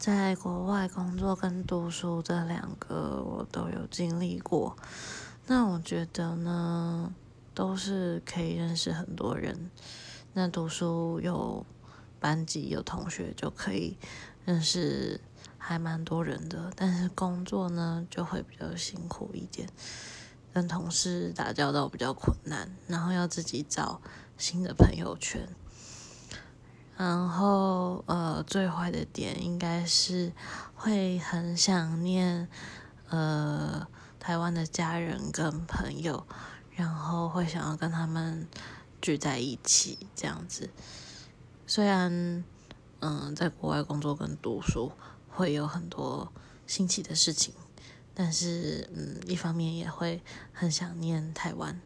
在国外工作跟读书这两个我都有经历过。那我觉得呢，都是可以认识很多人。那读书有班级有同学就可以认识还蛮多人的，但是工作呢就会比较辛苦一点，跟同事打交道比较困难，然后要自己找新的朋友圈。然后，呃，最坏的点应该是会很想念，呃，台湾的家人跟朋友，然后会想要跟他们聚在一起这样子。虽然，嗯，在国外工作跟读书会有很多新奇的事情，但是，嗯，一方面也会很想念台湾。